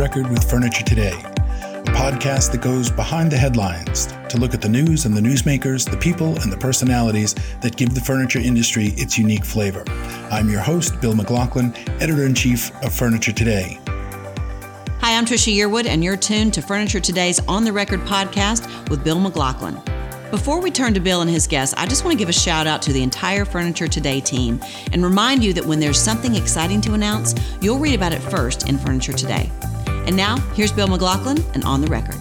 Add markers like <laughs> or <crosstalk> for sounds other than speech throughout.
Record with Furniture Today, a podcast that goes behind the headlines to look at the news and the newsmakers, the people and the personalities that give the furniture industry its unique flavor. I'm your host, Bill McLaughlin, editor in chief of Furniture Today. Hi, I'm Trisha Yearwood, and you're tuned to Furniture Today's On the Record podcast with Bill McLaughlin. Before we turn to Bill and his guests, I just want to give a shout out to the entire Furniture Today team and remind you that when there's something exciting to announce, you'll read about it first in Furniture Today. And now, here's Bill McLaughlin and On the Record.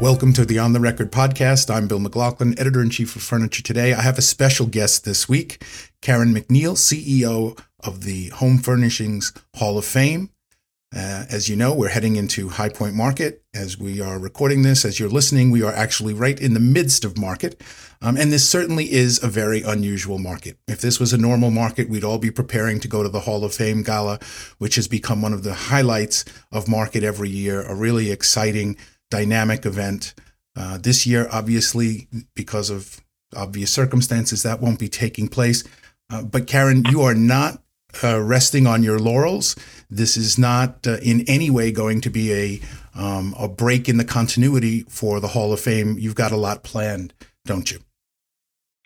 Welcome to the On the Record podcast. I'm Bill McLaughlin, editor in chief of Furniture Today. I have a special guest this week, Karen McNeil, CEO of the Home Furnishings Hall of Fame. Uh, as you know, we're heading into High Point Market. As we are recording this, as you're listening, we are actually right in the midst of market. Um, and this certainly is a very unusual market. If this was a normal market, we'd all be preparing to go to the Hall of Fame Gala, which has become one of the highlights of market every year, a really exciting, dynamic event. Uh, this year, obviously, because of obvious circumstances, that won't be taking place. Uh, but Karen, you are not uh, resting on your laurels. This is not uh, in any way going to be a um, a break in the continuity for the Hall of Fame. You've got a lot planned, don't you?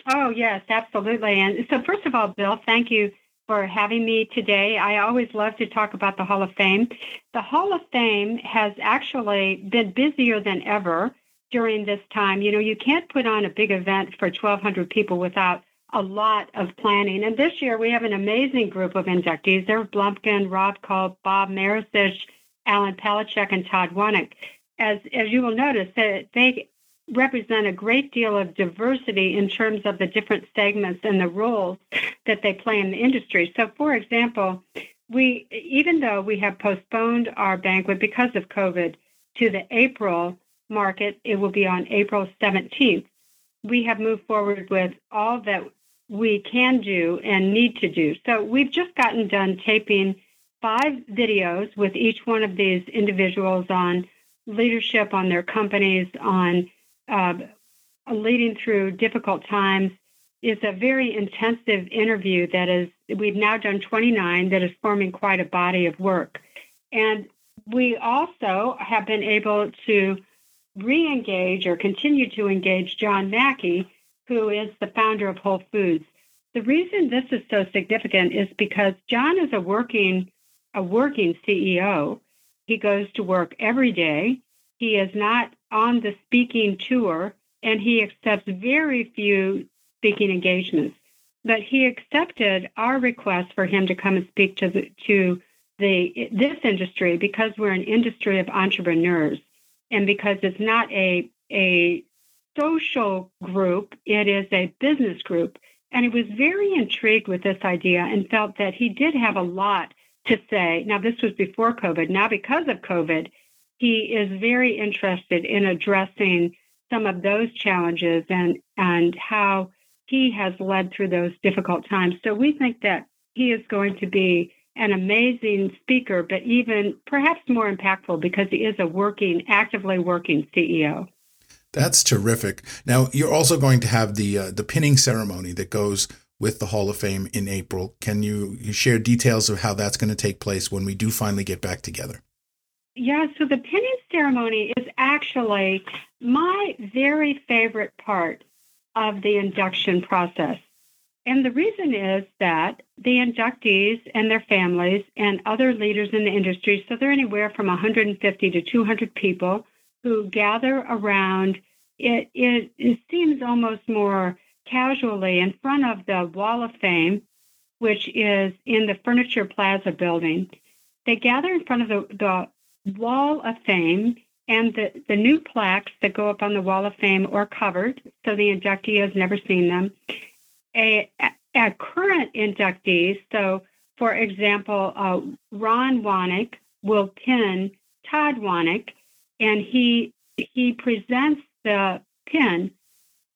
Oh yes, absolutely. And so, first of all, Bill, thank you for having me today. I always love to talk about the Hall of Fame. The Hall of Fame has actually been busier than ever during this time. You know, you can't put on a big event for 1,200 people without a lot of planning. And this year we have an amazing group of inductees. They're Blumkin, Rob Culp, Bob Maricich, Alan Palecek, and Todd Wanek. As, as you will notice, they represent a great deal of diversity in terms of the different segments and the roles that they play in the industry. So, for example, we even though we have postponed our banquet because of COVID to the April market, it will be on April 17th. We have moved forward with all that we can do and need to do. So we've just gotten done taping five videos with each one of these individuals on leadership, on their companies, on uh, leading through difficult times. is a very intensive interview that is, we've now done 29 that is forming quite a body of work. And we also have been able to re engage or continue to engage John Mackey who is the founder of Whole Foods. The reason this is so significant is because John is a working a working CEO. He goes to work every day. He is not on the speaking tour and he accepts very few speaking engagements. But he accepted our request for him to come and speak to the to the this industry because we're an industry of entrepreneurs and because it's not a a social group, it is a business group. And he was very intrigued with this idea and felt that he did have a lot to say. Now, this was before COVID. Now, because of COVID, he is very interested in addressing some of those challenges and, and how he has led through those difficult times. So we think that he is going to be an amazing speaker, but even perhaps more impactful because he is a working, actively working CEO. That's terrific. Now you're also going to have the uh, the pinning ceremony that goes with the Hall of Fame in April. Can you, you share details of how that's going to take place when we do finally get back together? Yeah, so the pinning ceremony is actually my very favorite part of the induction process. And the reason is that the inductees and their families and other leaders in the industry, so they're anywhere from 150 to 200 people, who gather around it, it, it seems almost more casually in front of the Wall of Fame, which is in the Furniture Plaza building. They gather in front of the, the Wall of Fame, and the, the new plaques that go up on the Wall of Fame are covered, so the inductee has never seen them. A, a current inductee, so for example, uh, Ron Wanek will pin Todd Wanek and he he presents the pin,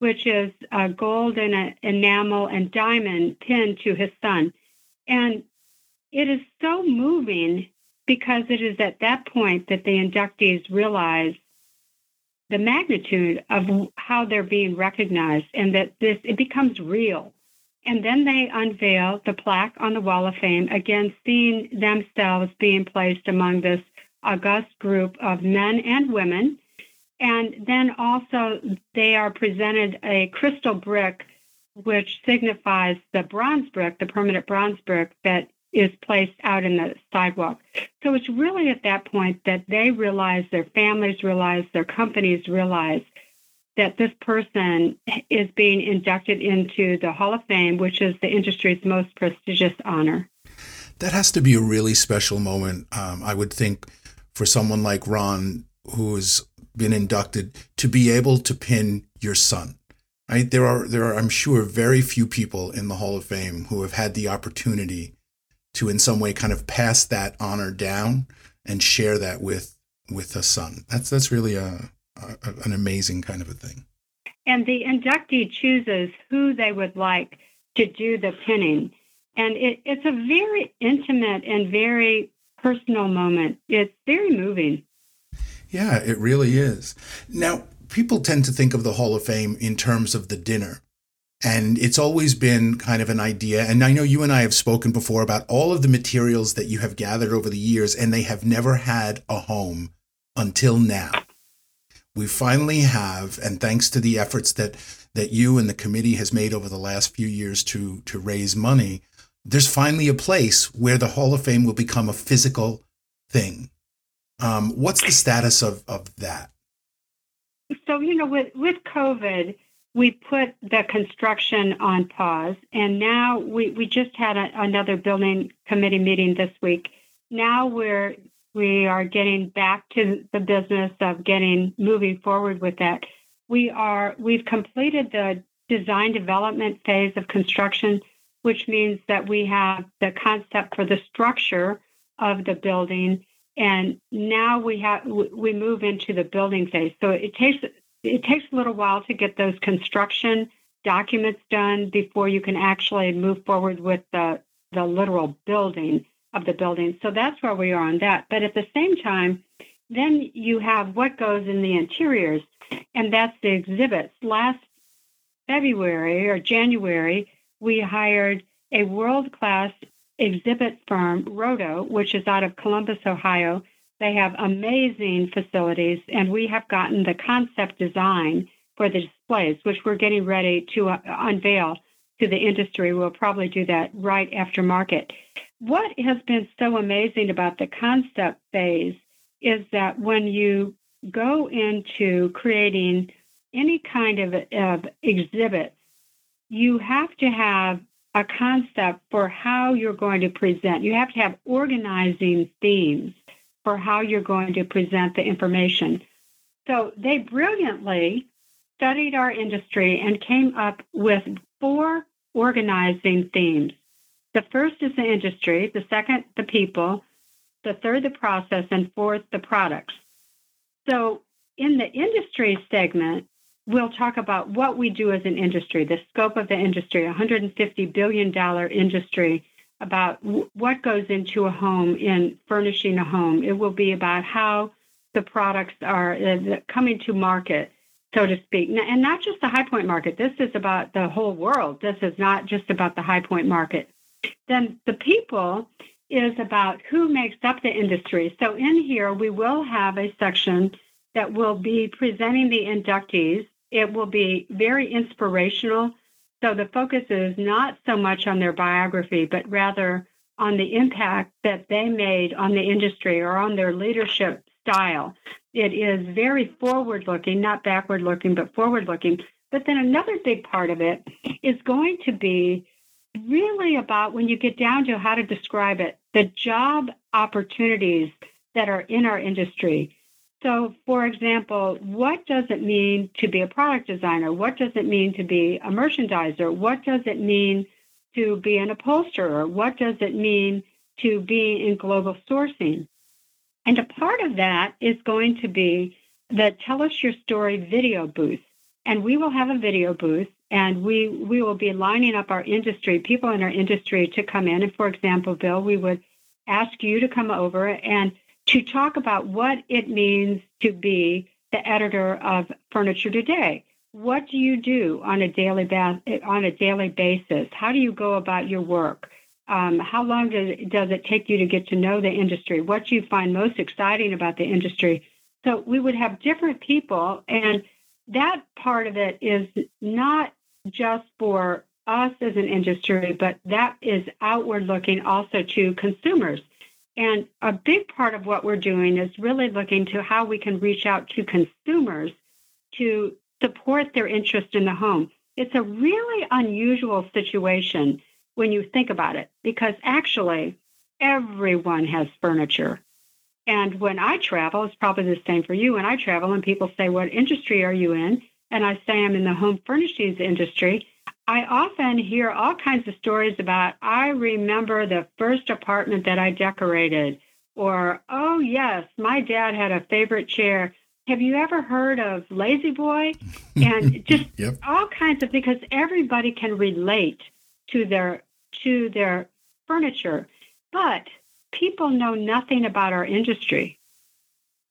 which is a gold and a enamel and diamond pin to his son, and it is so moving because it is at that point that the inductees realize the magnitude of how they're being recognized and that this it becomes real And then they unveil the plaque on the Wall of Fame, again, seeing themselves being placed among this august group of men and women. And then also they are presented a crystal brick, which signifies the bronze brick, the permanent bronze brick that is placed out in the sidewalk. So it's really at that point that they realize, their families realize, their companies realize that this person is being inducted into the Hall of Fame, which is the industry's most prestigious honor. That has to be a really special moment, um, I would think, for someone like Ron, who has been inducted, to be able to pin your son. There are there are, I'm sure, very few people in the Hall of Fame who have had the opportunity to, in some way, kind of pass that honor down and share that with with a son. That's that's really a an amazing kind of a thing. And the inductee chooses who they would like to do the pinning. And it, it's a very intimate and very personal moment. It's very moving. Yeah, it really is. Now, people tend to think of the Hall of Fame in terms of the dinner. And it's always been kind of an idea. And I know you and I have spoken before about all of the materials that you have gathered over the years, and they have never had a home until now we finally have, and thanks to the efforts that that you and the committee has made over the last few years to to raise money, there's finally a place where the Hall of Fame will become a physical thing. Um, what's the status of of that? So you know, with with COVID, we put the construction on pause, and now we we just had a, another building committee meeting this week. Now we're we are getting back to the business of getting moving forward with that. We are we've completed the design development phase of construction, which means that we have the concept for the structure of the building, and now we have we move into the building phase. So it takes it takes a little while to get those construction documents done before you can actually move forward with the the literal building of the building. So that's where we are on that. But at the same time, then you have what goes in the interiors, and that's the exhibits. Last February or January, we hired a world class exhibit firm, Roto, which is out of Columbus, Ohio. They have amazing facilities, and we have gotten the concept design for the displays, which we're getting ready to uh, unveil to the industry. We'll probably do that right after market. What has been so amazing about the concept phase is that when you go into creating any kind of, of exhibit, you have to have a concept for how you're going to present. You have to have organizing themes for how you're going to present the information. So they brilliantly studied our industry and came up with four organizing themes. The first is the industry, the second, the people, the third, the process, and fourth, the products. So, in the industry segment, we'll talk about what we do as an industry, the scope of the industry, $150 billion industry, about w- what goes into a home in furnishing a home. It will be about how the products are uh, coming to market so to speak. And not just the high point market. This is about the whole world. This is not just about the high point market. Then the people is about who makes up the industry. So in here, we will have a section that will be presenting the inductees. It will be very inspirational. So the focus is not so much on their biography, but rather on the impact that they made on the industry or on their leadership style. It is very forward looking, not backward looking, but forward looking. But then another big part of it is going to be really about when you get down to how to describe it, the job opportunities that are in our industry. So, for example, what does it mean to be a product designer? What does it mean to be a merchandiser? What does it mean to be an upholsterer? What does it mean to be in global sourcing? And a part of that is going to be the Tell Us Your Story video booth. And we will have a video booth and we, we will be lining up our industry, people in our industry to come in. And for example, Bill, we would ask you to come over and to talk about what it means to be the editor of Furniture Today. what do you do on a daily ba- on a daily basis? How do you go about your work? Um, how long does does it take you to get to know the industry? What do you find most exciting about the industry? So we would have different people, and that part of it is not just for us as an industry, but that is outward looking also to consumers. And a big part of what we're doing is really looking to how we can reach out to consumers to support their interest in the home. It's a really unusual situation when you think about it, because actually everyone has furniture. And when I travel, it's probably the same for you. When I travel and people say, What industry are you in? And I say, I'm in the home furnishings industry. I often hear all kinds of stories about, I remember the first apartment that I decorated, or, oh, yes, my dad had a favorite chair. Have you ever heard of La-Z-Boy? <laughs> And just yep. all kinds of because everybody can relate to their to their furniture. But people know nothing about our industry.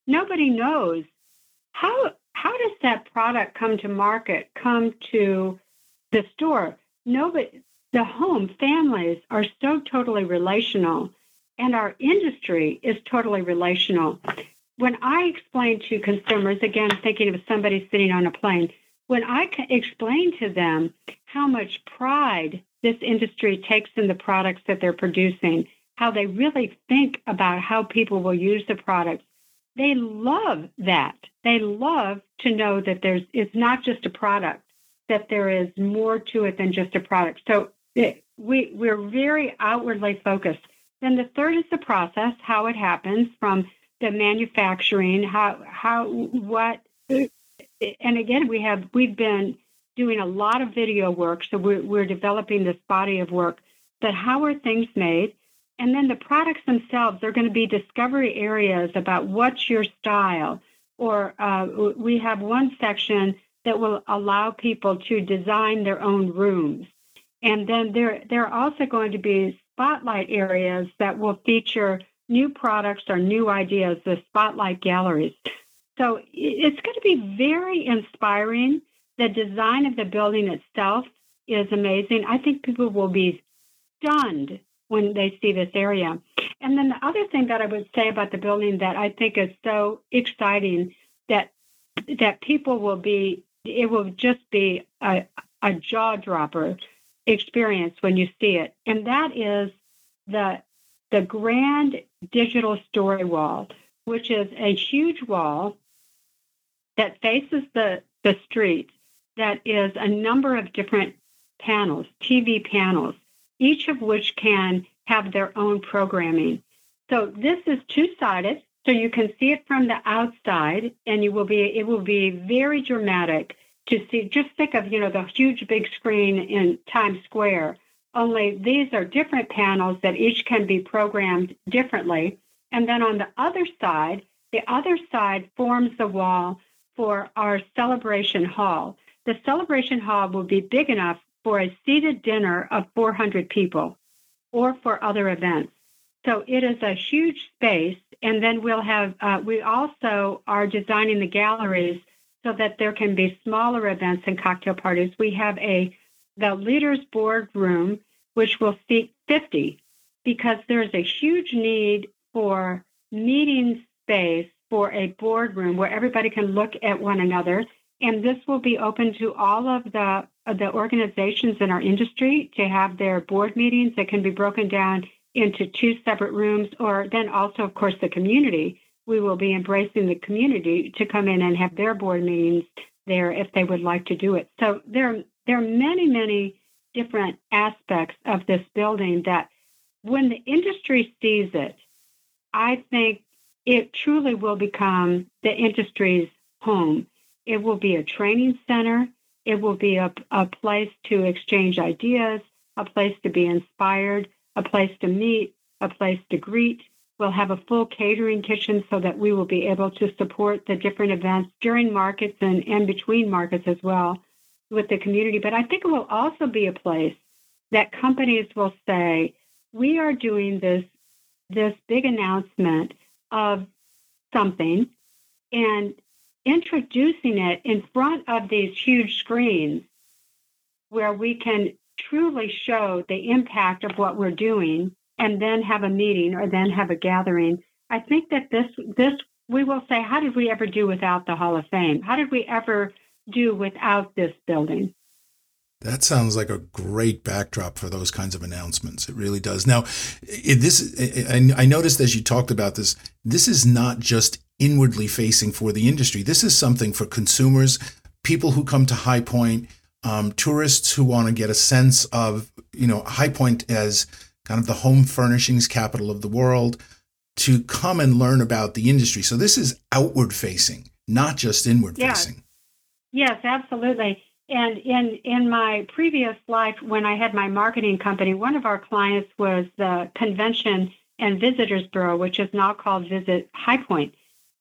Nobody knows how how does that product come to market, come to the store. Nobody, the home families are so totally relational, and our industry is totally relational. When I explain to consumers, again, thinking of somebody sitting on a plane, when I explain to them how much pride this industry takes in the products that they're producing, how they really think about how people will use the products, they love that. They love to know that there's it's not just a product that there is more to it than just a product. So it, we we're very outwardly focused. Then the third is the process, how it happens from the manufacturing, how how what and again we have we've been doing a lot of video work, so we're we're developing this body of work. But how are things made? And then the products themselves are going to be discovery areas about what's your style. Or uh, we have one section that will allow people to design their own rooms. And then there, there are also going to be spotlight areas that will feature new products or new ideas, the spotlight galleries. So it's going to be very inspiring. The design of the building itself is amazing. I think people will be stunned when they see this area. And then the other thing that I would say about the building that I think is so exciting that that people will be it will just be a, a jaw dropper experience when you see it. And that is the the grand digital story wall, which is a huge wall that faces the, the street that is a number of different panels, TV panels, each of which can have their own programming. So this is two-sided. So you can see it from the outside, and you will be it will be very dramatic to see. Just think of you know the huge big screen in Times Square. Only these are different panels that each can be programmed differently. And then on the other side, the other side forms the wall for our celebration hall. The celebration hall will be big enough for a seated dinner of 400 people or for other events. So it is a huge space. And then we'll have, uh, we also are designing the galleries so that there can be smaller events and cocktail parties. We have a, the leaders board room, which will seat 50 because there's a huge need for meeting space for a boardroom where everybody can look at one another. And this will be open to all of the, the organizations in our industry to have their board meetings that can be broken down into two separate rooms, or then also, of course, the community. We will be embracing the community to come in and have their board meetings there if they would like to do it. So there, there are many, many different aspects of this building that when the industry sees it, I think it truly will become the industry's home. It will be a training center. It will be a, a place to exchange ideas, a place to be inspired, a place to meet, a place to greet. We'll have a full catering kitchen so that we will be able to support the different events during markets and, and between markets as well with the community. But I think it will also be a place that companies will say, we are doing this, this big announcement of something and introducing it in front of these huge screens where we can truly show the impact of what we're doing and then have a meeting or then have a gathering. I think that this this we will say, how did we ever do without the Hall of Fame? How did we ever do without this building? That sounds like a great backdrop for those kinds of announcements. It really does. Now, this I, noticed as you talked about this, this is not just inwardly facing for the industry. This is something for consumers, people who come to High Point, um, tourists who want to get a sense of, you know, High Point as kind of the home furnishings capital of the world, to come and learn about the industry. So this is outward facing, not just inward yes. facing. Yes, absolutely. And in in my previous life, when I had my marketing company, one of our clients was the Convention and Visitors Bureau, which is now called Visit High Point.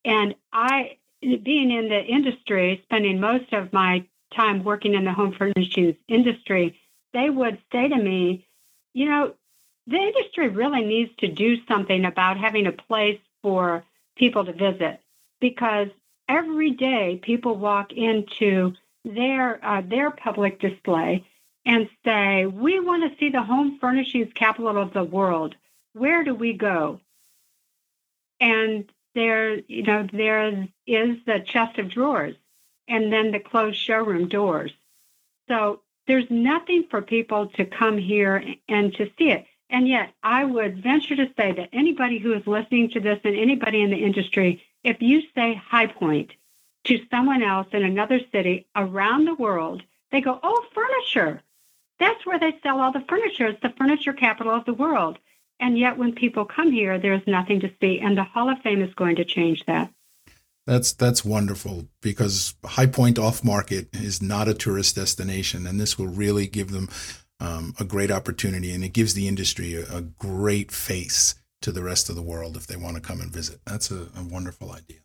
And I, being in the industry, spending most of my time working in the home furnishings industry, they would say to me, you know, the industry really needs to do something about having a place for people to visit because every day people walk into their uh, their public display and say, "We want to see the home furnishings capital of the world. Where do we go?" And there, you know, there is the chest of drawers, and then the closed showroom doors. So there's nothing for people to come here and to see it. And yet, I would venture to say that anybody who is listening to this and anybody in the industry, if you say High Point to someone else in another city around the world, they go, Oh, furniture. That's where they sell all the furniture. It's the furniture capital of the world. And yet, when people come here, there's nothing to see. And the Hall of Fame is going to change that. That's that's wonderful because High Point off market is not a tourist destination, and this will really give them um, a great opportunity, and it gives the industry a, a, great face to the rest of the world if they want to come and visit. That's a, a wonderful idea.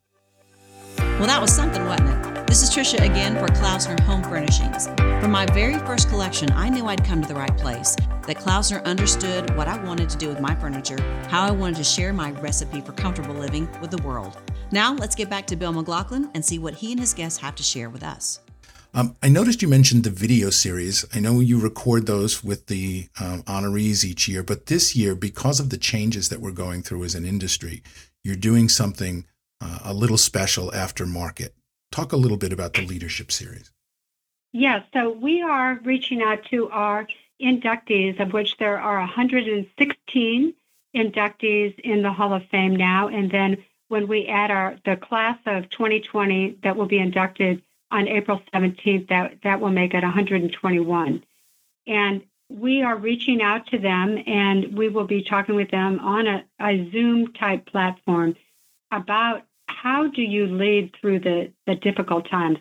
Well, that was something, wasn't it? This is Trisha again for Klaussner Home Furnishings. From my very first collection, I knew I'd come to the right place. That Klaussner understood what I wanted to do with my furniture, how I wanted to share my recipe for comfortable living with the world. Now, let's get back to Bill McLaughlin and see what he and his guests have to share with us. Um, I noticed you mentioned the video series. I know you record those with the um, honorees each year, but this year, because of the changes that we're going through as an industry, you're doing something uh, a little special after market. Talk a little bit about the leadership series. Yes, yeah, so we are reaching out to our inductees, of which there are 116 inductees in the Hall of Fame now, and then when we add our the class of 2020 that will be inducted on April 17th, that, that will make it 121. And we are reaching out to them and we will be talking with them on a, a Zoom type platform about how do you lead through the, the difficult times?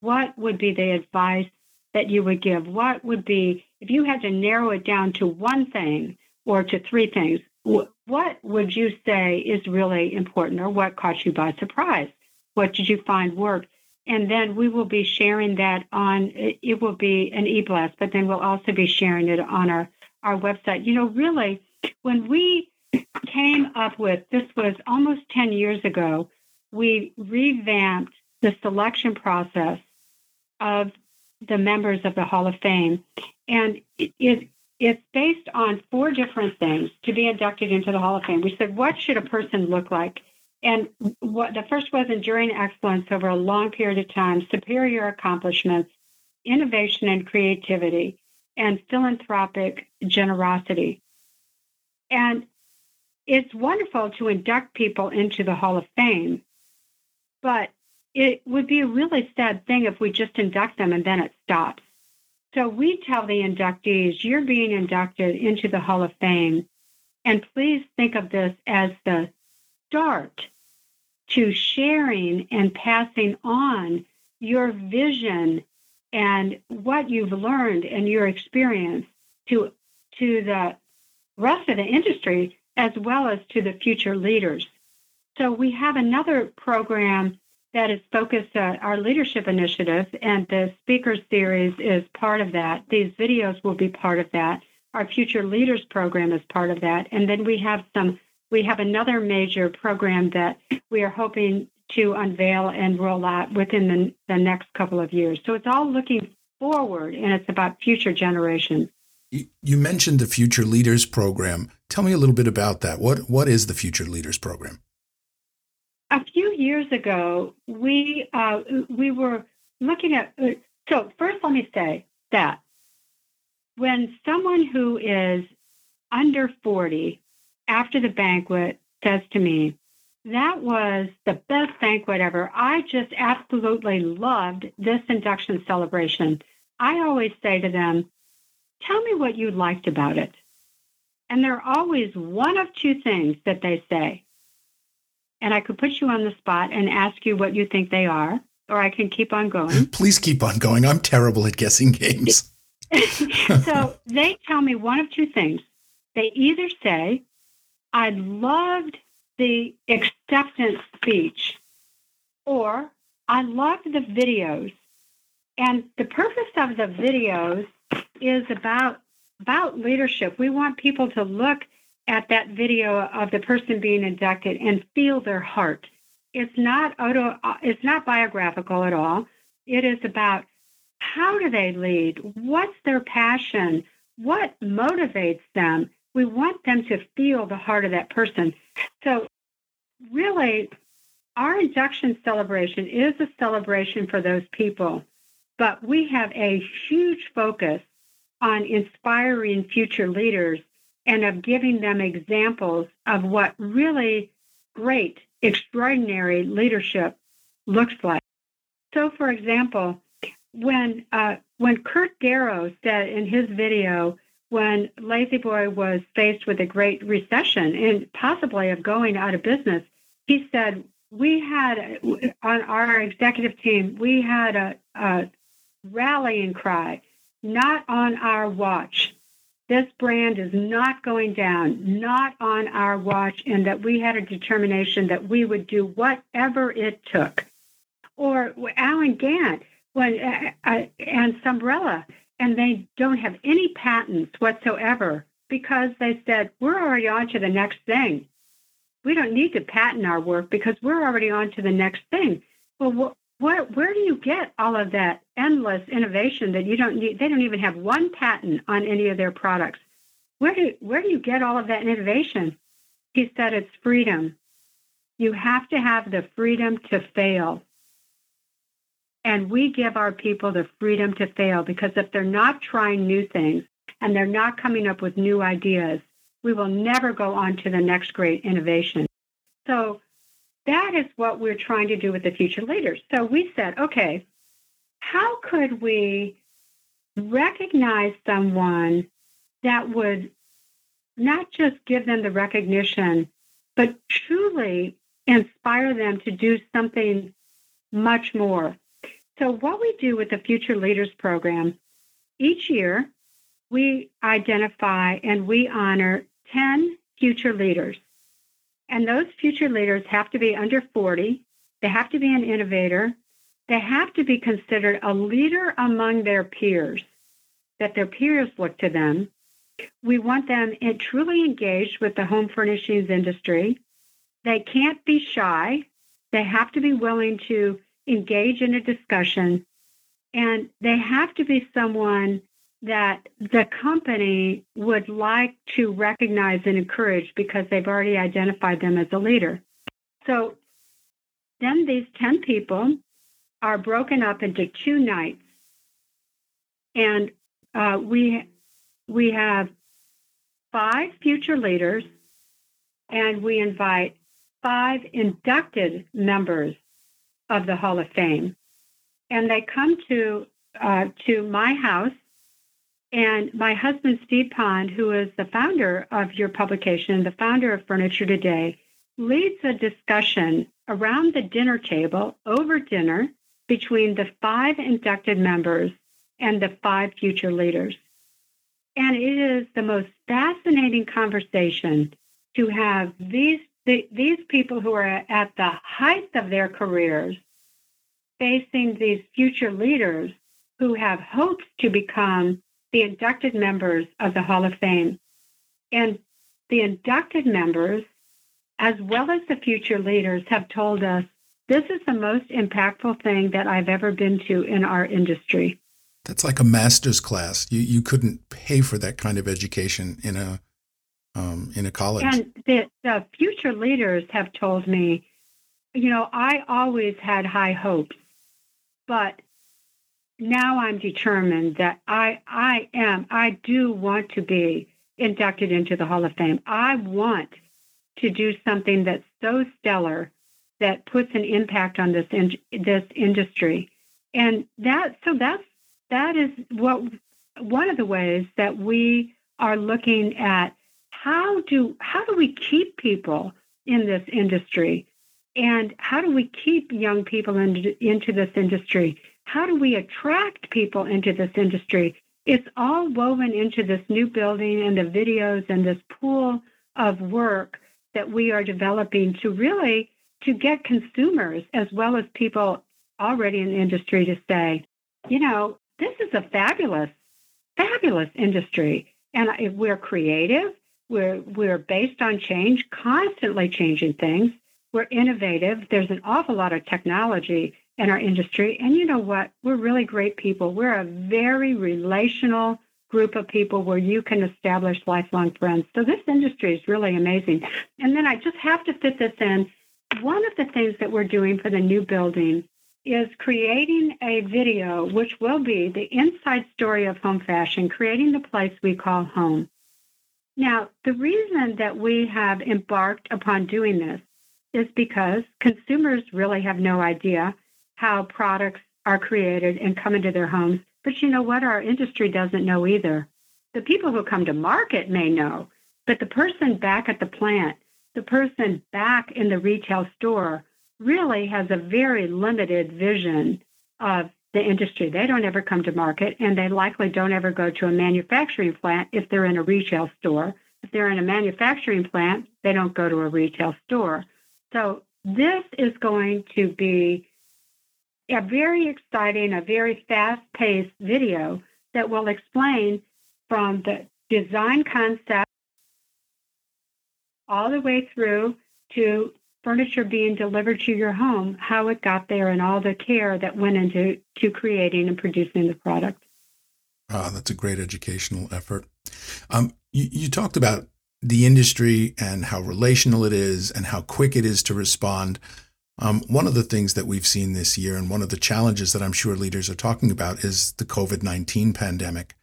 What would be the advice that you would give? What would be, if you had to narrow it down to one thing or to three things, what would you say is really important or what caught you by surprise? What did you find worked? and then we will be sharing that on it will be an e-blast but then we'll also be sharing it on our our website you know really when we came up with this was almost 10 years ago we revamped the selection process of the members of the hall of fame. And it, it it's based on four different things to be inducted into the hall of fame. We said what should a person look like? And what the first was enduring excellence over a long period of time, superior accomplishments, innovation and creativity, and philanthropic generosity. And it's wonderful to induct people into the Hall of Fame, but it would be a really sad thing if we just induct them and then it stops. So we tell the inductees, you're being inducted into the Hall of Fame. And please think of this as the start to sharing and passing on your vision and what you've learned and your experience to to the rest of the industry as well as to the future leaders. So we have another program that is focused uh, our leadership initiative and the speaker series is part of that. These videos will be part of that. Our future leaders program is part of that. And then we have some we have another major program that we are hoping to unveil and roll out within the, the next couple of years. So it's all looking forward and it's about future generations. You mentioned the Future Leaders Program. Tell me a little bit about that. What What is the Future Leaders Program? A few years ago, we uh, we were looking at. Uh, so first, let me say that when someone who is under forty after the banquet says to me, "That was the best banquet ever. I just absolutely loved this induction celebration." I always say to them, Tell me what you liked about it. And there are always one of two things that they say. And I could put you on the spot and ask you what you think they are, or I can keep on going. <laughs> Please keep on going. I'm terrible at guessing games. <laughs> <laughs> so they tell me one of two things. They either say, I loved the acceptance speech, or I loved the videos. And the purpose of the videos is about about leadership. We want people to look at that video of the person being inducted and feel their heart. It's not auto, it's not biographical at all. It is about how do they lead? What's their passion? What motivates them? We want them to feel the heart of that person. So really our induction celebration is a celebration for those people, but we have a huge focus on inspiring future leaders and of giving them examples of what really great, extraordinary leadership looks like. So, for example, when uh, when Kurt Darrow said in his video, when La-Z-Boy was faced with a great recession and possibly of going out of business, he said, "We had on our executive team, we had a, a rallying cry not on our watch. This brand is not going down, not on our watch, and that we had a determination that we would do whatever it took. Or Allen Gant when, uh, uh, and Sunbrella, and they don't have any patents whatsoever because they said, we're already on to the next thing. We don't need to patent our work because we're already on to the next thing. Well, what, where do you get all of that endless innovation that you don't need? They don't even have one patent on any of their products. Where do, where do you get all of that innovation? He said it's freedom. You have to have the freedom to fail. And we give our people the freedom to fail because if they're not trying new things and they're not coming up with new ideas, we will never go on to the next great innovation. So that is what we're trying to do with the future leaders. So we said, okay, how could we recognize someone that would not just give them the recognition, but truly inspire them to do something much more? So, what we do with the Future Leaders Program, each year we identify and we honor 10 future leaders. And those future leaders have to be under 40. They have to be an innovator. They have to be considered a leader among their peers, that their peers look to them. We want them truly engaged with the home furnishings industry. They can't be shy. They have to be willing to engage in a discussion. And they have to be someone that the company would like to recognize and encourage because they've already identified them as a leader. So then these 10 people are broken up into two nights. And uh, we, we have five future leaders, and we invite five inducted members of the Hall of Fame. And they come to, uh, to my house and my husband, Steve Pond, who is the founder of your publication, the founder of Furniture Today, leads a discussion around the dinner table over dinner between the five inducted members and the five future leaders. And it is the most fascinating conversation to have these, the, these people who are at the height of their careers facing these future leaders who have hopes to become the inducted members of the Hall of Fame. And the inducted members, as well as the future leaders, have told us This is the most impactful thing that I've ever been to in our industry. That's like a master's class. You you couldn't pay for that kind of education in a um, in a college. And the, the future leaders have told me, you know, I always had high hopes, but now I'm determined that I I am I do want to be inducted into the Hall of Fame. I want to do something that's so stellar that puts an impact on this in, this industry, and that so that's that is what one of the ways that we are looking at how do how do we keep people in this industry? And how do we keep young people into, into this industry how do we attract people into this industry it's all woven into this new building and the videos and this pool of work that we are developing to really to get consumers as well as people already in the industry to say you know this is a fabulous fabulous industry and we're creative we're, we're based on change, constantly changing things. We're innovative. There's an awful lot of technology in our industry. And you know what? We're really great people. We're a very relational group of people where you can establish lifelong friends. So this industry is really amazing. And then I just have to fit this in. One of the things that we're doing for the new building is creating a video, which will be the inside story of home fashion, creating the place we call home. Now, the reason that we have embarked upon doing this is because consumers really have no idea how products are created and come into their homes. But you know what? Our industry doesn't know either. The people who come to market may know, but the person back at the plant, the person back in the retail store, really has a very limited vision of the industry. They don't ever come to market, and they likely don't ever go to a manufacturing plant if they're in a retail store. If they're in a manufacturing plant, they don't go to a retail store. So this is going to be a very exciting, a very fast paced video that will explain from the design concept all the way through to furniture being delivered to your home, how it got there, and all the care that went into to creating and producing the product. Ah, that's a great educational effort. Um, you, you talked about the industry and how relational it is and how quick it is to respond. Um, one of the things that we've seen this year, and one of the challenges that I'm sure leaders are talking about, is the COVID 19 pandemic.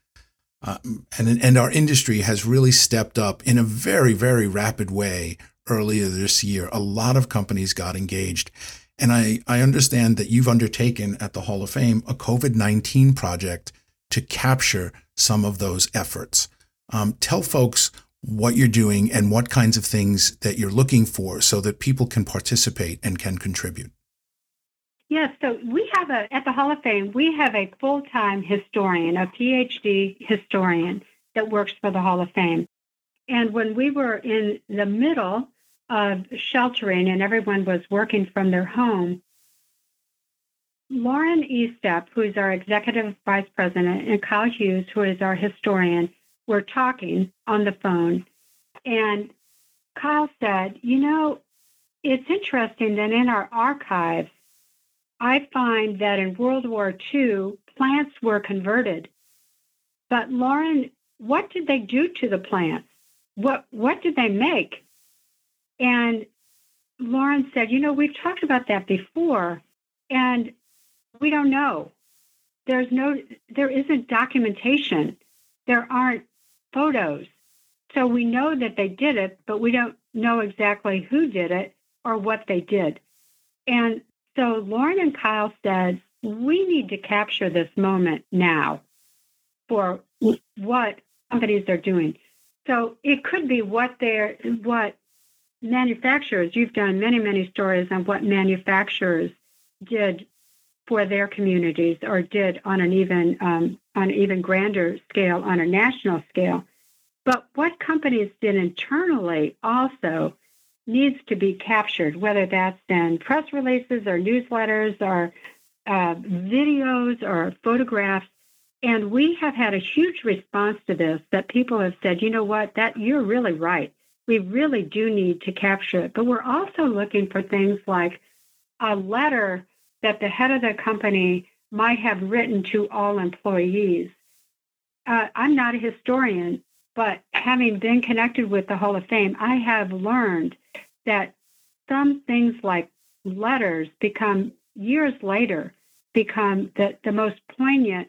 Um, and, and our industry has really stepped up in a very, very rapid way earlier this year. A lot of companies got engaged. And I, I understand that you've undertaken at the Hall of Fame a COVID 19 project to capture some of those efforts. Um, tell folks what you're doing and what kinds of things that you're looking for so that people can participate and can contribute. Yes, so we have a, at the Hall of Fame, we have a full time historian, a PhD historian that works for the Hall of Fame. And when we were in the middle of sheltering and everyone was working from their home, Lauren Estep, who is our executive vice president, and Kyle Hughes, who is our historian, were talking on the phone. And Kyle said, You know, it's interesting that in our archives, I find that in World War II, plants were converted. But Lauren, what did they do to the plants? What what did they make? And Lauren said, you know, we've talked about that before, and we don't know. There's no, there isn't documentation. There aren't photos. So we know that they did it, but we don't know exactly who did it or what they did. And so Lauren and Kyle said, we need to capture this moment now for what companies are doing. So it could be what they're, what manufacturers, you've done many, many stories on what manufacturers did for their communities or did on an even um, on an even grander scale on a national scale. But what companies did internally also needs to be captured, whether that's in press releases or newsletters or uh, videos or photographs. And we have had a huge response to this that people have said, you know what, that you're really right we really do need to capture it. But we're also looking for things like a letter that the head of the company might have written to all employees. Uh, I'm not a historian, but having been connected with the Hall of Fame, I have learned that some things like letters become years later become the, the most poignant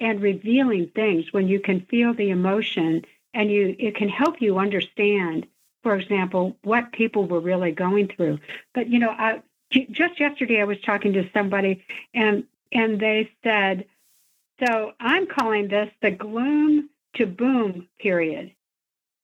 and revealing things when you can feel the emotion and you it can help you understand for example what people were really going through but you know I, just yesterday i was talking to somebody and and they said so i'm calling this the gloom to boom period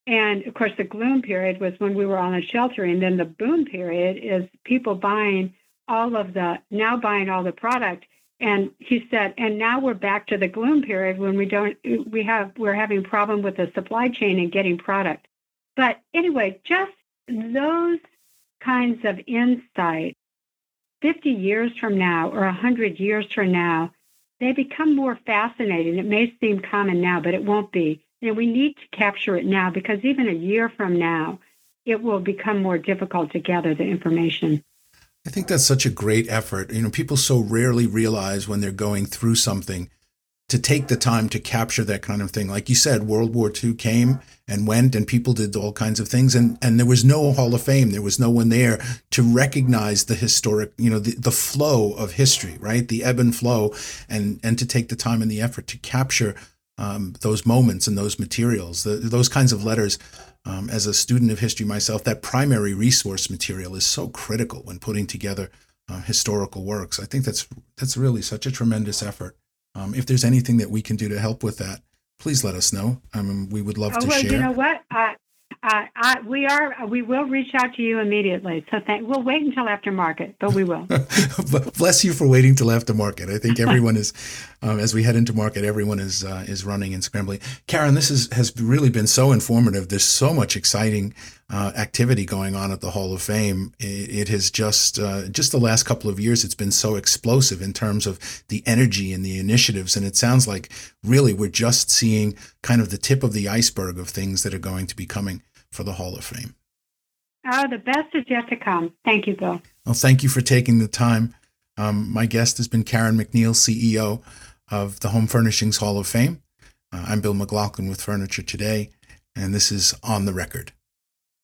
and of course the gloom period was when we were on the shelter and then the boom period is people buying all of the now buying all the product and he said, and now we're back to the gloom period when we don't, we have, we're having problem with the supply chain and getting product. But anyway, just those kinds of insight, 50 years from now or 100 years from now, they become more fascinating. It may seem common now, but it won't be. And we need to capture it now because even a year from now, it will become more difficult to gather the information. I think that's such a great effort. You know, people so rarely realize when they're going through something to take the time to capture that kind of thing. Like you said, World War II came and went, and people did all kinds of things, and and there was no Hall of Fame. There was no one there to recognize the historic, you know, the, the flow of history, right? The ebb and flow, and and to take the time and the effort to capture um, those moments and those materials. The, those kinds of letters um, as a student of history myself, that primary resource material is so critical when putting together uh, historical works. I think that's that's really such a tremendous effort. Um, if there's anything that we can do to help with that, please let us know. I mean, we would love oh, to well, share. You know what? Uh, uh, I, we are. We will reach out to you immediately. So thank, we'll wait until after market, but we will. <laughs> Bless you for waiting till after market. I think everyone is, um, <laughs> as we head into market, everyone is uh, is running and scrambling. Karen, this is, has really been so informative. There's so much exciting uh, activity going on at the Hall of Fame. It, it has just uh, just the last couple of years, it's been so explosive in terms of the energy and the initiatives. And it sounds like really we're just seeing kind of the tip of the iceberg of things that are going to be coming for the Hall of Fame. Oh, the best is yet to come. Thank you, Bill. Well, thank you for taking the time. Um, my guest has been Karen McNeil, CEO of the Home Furnishings Hall of Fame. Uh, I'm Bill McLaughlin with Furniture Today, and this is On the Record.